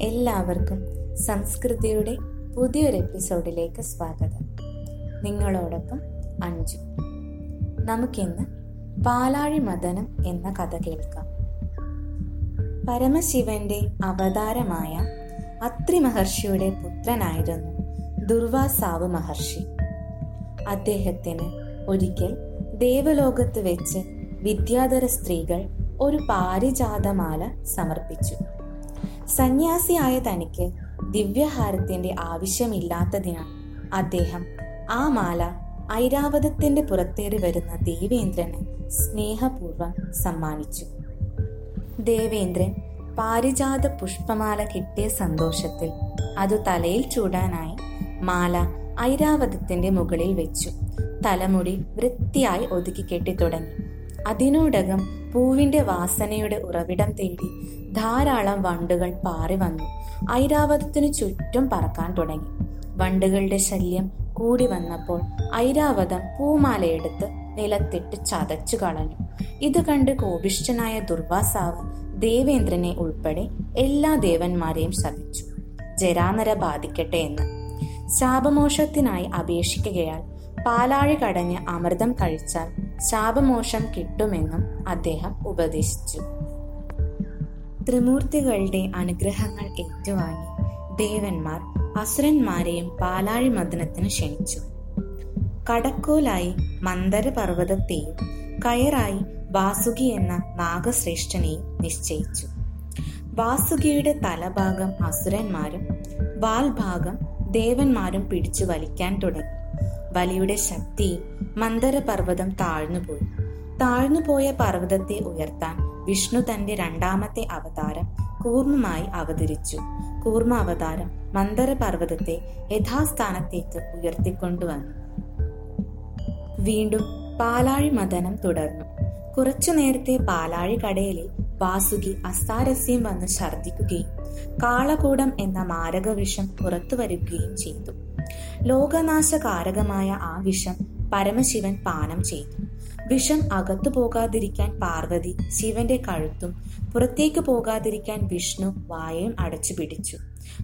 എല്ലാവർക്കും സംസ്കൃതിയുടെ പുതിയൊരു എപ്പിസോഡിലേക്ക് സ്വാഗതം. നിങ്ങളോടൊപ്പം അഞ്ജു. നമുക്കിന്ന് പാലാഴി മദനം എന്ന കഥ കേൾക്കാം. പരമശിവന്റെ അവതാരമായ അത്രി മഹർഷിയുടെ പുത്രനായിരുന്നു ദുർവാസാവ് മഹർഷി. അദ്ദേഹത്തിന് ഒരിക്കൽ ദേവലോകത്ത് വെച്ച് വിദ്യാധര സ്ത്രീകൾ ഒരു പാരിജാതമാല സമർപ്പിച്ചു. സന്യാസിയായ തനിക്ക് ദിവ്യഹാരത്തിന്റെ ആവശ്യമില്ലാത്തതിനാൽ അദ്ദേഹം ആ മാല ഐരാവതത്തിന്റെ പുറത്തേറി വരുന്ന ദേവേന്ദ്രന് സ്നേഹപൂർവം സമ്മാനിച്ചു. ദേവേന്ദ്രൻ പാരിജാത പുഷ്പമാല കിട്ടിയ സന്തോഷത്തിൽ അത് തലയിൽ ചൂടാനായി മാല ഐരാവതത്തിന്റെ മുകളിൽ വെച്ചു. തലമുടി വൃത്തിയായി ഒതുക്കി കെട്ടി തുടങ്ങി അതിനോടകം പൂവിന്റെ വാസനയുടെ ഉറവിടം തേടി ധാരാളം വണ്ടുകൾ പാറി വന്നു. ഐരാവതത്തിനു ചുറ്റും പറക്കാൻ തുടങ്ങി. വണ്ടുകളുടെ ശല്യം കൂടി വന്നപ്പോൾ ഐരാവതം പൂമാലയെടുത്ത് നിലത്തിട്ട് ചതച്ചു കളഞ്ഞു. ഇത് കണ്ട് കോപിഷ്ഠനായ ദുർവാസാവ് ദേവേന്ദ്രനെ ഉൾപ്പെടെ എല്ലാ ദേവന്മാരെയും ശപിച്ചു. ജരാനര ബാധിക്കട്ടെ എന്ന്. ശാപമോഷത്തിനായി അപേക്ഷിക്കുകയാൽ പാലാഴി കടഞ്ഞ് അമൃതം കഴിച്ചാൽ ശാപമോഷം കിട്ടുമെന്നും അദ്ദേഹം ഉപദേശിച്ചു. ത്രിമൂർത്തികളുടെ അനുഗ്രഹങ്ങൾ ഏറ്റുവാങ്ങി ദേവന്മാർ അസുരന്മാരെയും പാലാഴി മദനത്തിന് ക്ഷണിച്ചു. കടക്കോലായി മന്ദര പർവതത്തെയും കയറായി വാസുകി എന്ന നാഗശ്രേഷ്ഠനെയും നിശ്ചയിച്ചു. വാസുകിയുടെ തലഭാഗം അസുരന്മാരും വാൽഭാഗം ദേവന്മാരും പിടിച്ചു വലിക്കാൻ തുടങ്ങി. വലിയുടെ ശക്തിയിൽ മന്ദര പർവതം താഴ്ന്നുപോയി. താഴ്ന്നുപോയ പർവതത്തെ ഉയർത്താൻ വിഷ്ണു തന്റെ രണ്ടാമത്തെ അവതാരം കൂർമ്മമായി അവതരിച്ചു. കൂർമ്മ അവതാരം മന്ദര പർവതത്തെ യഥാസ്ഥാനത്തേക്ക് ഉയർത്തിക്കൊണ്ടുവന്നു. വീണ്ടും പാലാഴി മദനം തുടർന്നു. കുറച്ചു നേരത്തെ പാലാഴി കടയിലെ വാസുകി അസ്താരസ്യം വന്ന് ഛർദിക്കുകയും കാളകൂടം എന്ന മാരക വിഷം പുറത്തു വരികയും ചെയ്തു. ലോകനാശകാരകമായ ആ വിഷം പരമശിവൻ പാനം ചെയ്തു. വിഷം അകത്തു പോകാതിരിക്കാൻ പാർവതി ശിവന്റെ കഴുത്തും പുറത്തേക്ക് പോകാതിരിക്കാൻ വിഷ്ണു വായയും അടച്ചു പിടിച്ചു.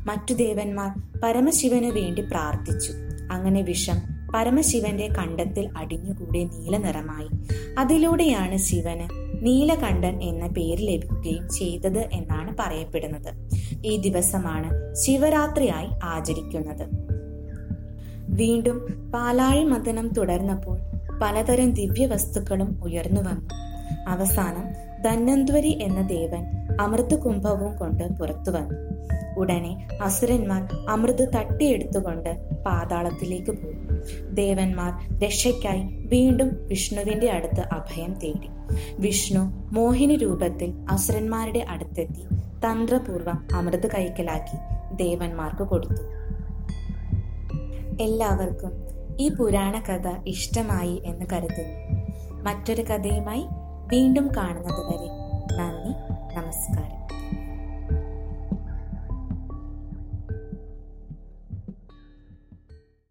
മറ്റു ദേവന്മാർ പരമശിവനു വേണ്ടി പ്രാർത്ഥിച്ചു. അങ്ങനെ വിഷം പരമശിവന്റെ കണ്ടത്തിൽ അടിഞ്ഞുകൂടി നീലനിറമായി. അതിലൂടെയാണ് ശിവന് നീലകണ്ഠൻ എന്ന പേര് ലഭിക്കുകയും ചെയ്തത് എന്നാണ് പറയപ്പെടുന്നത്. ഈ ദിവസമാണ് ശിവരാത്രിയായി ആചരിക്കുന്നത്. വീണ്ടും പാലാഴി മതനം തുടർന്നപ്പോൾ പലതരം ദിവ്യവസ്തുക്കളും ഉയർന്നു വന്നു. അവസാനം ധന്വന്ത്വരി എന്ന ദേവൻ അമൃത കുംഭവും കൊണ്ട് പുറത്തു വന്നു. ഉടനെ അസുരന്മാർ അമൃത് തട്ടിയെടുത്തുകൊണ്ട് പാതാളത്തിലേക്ക് പോയി. ദേവന്മാർ രക്ഷയ്ക്കായി വീണ്ടും വിഷ്ണുവിന്റെ അടുത്ത് അഭയം തേടി. വിഷ്ണു മോഹിനി രൂപത്തിൽ അസുരന്മാരുടെ അടുത്തെത്തി തന്ത്രപൂർവം അമൃത് കൈക്കലാക്കി ദേവന്മാർക്ക് കൊടുത്തു. എല്ലാവർക്കും ഈ പുരാണ കഥ ഇഷ്ടമായി എന്ന് കരുതുന്നു. മറ്റൊരു കഥയുമായി വീണ്ടും കാണുന്നത് വരെ നന്ദി.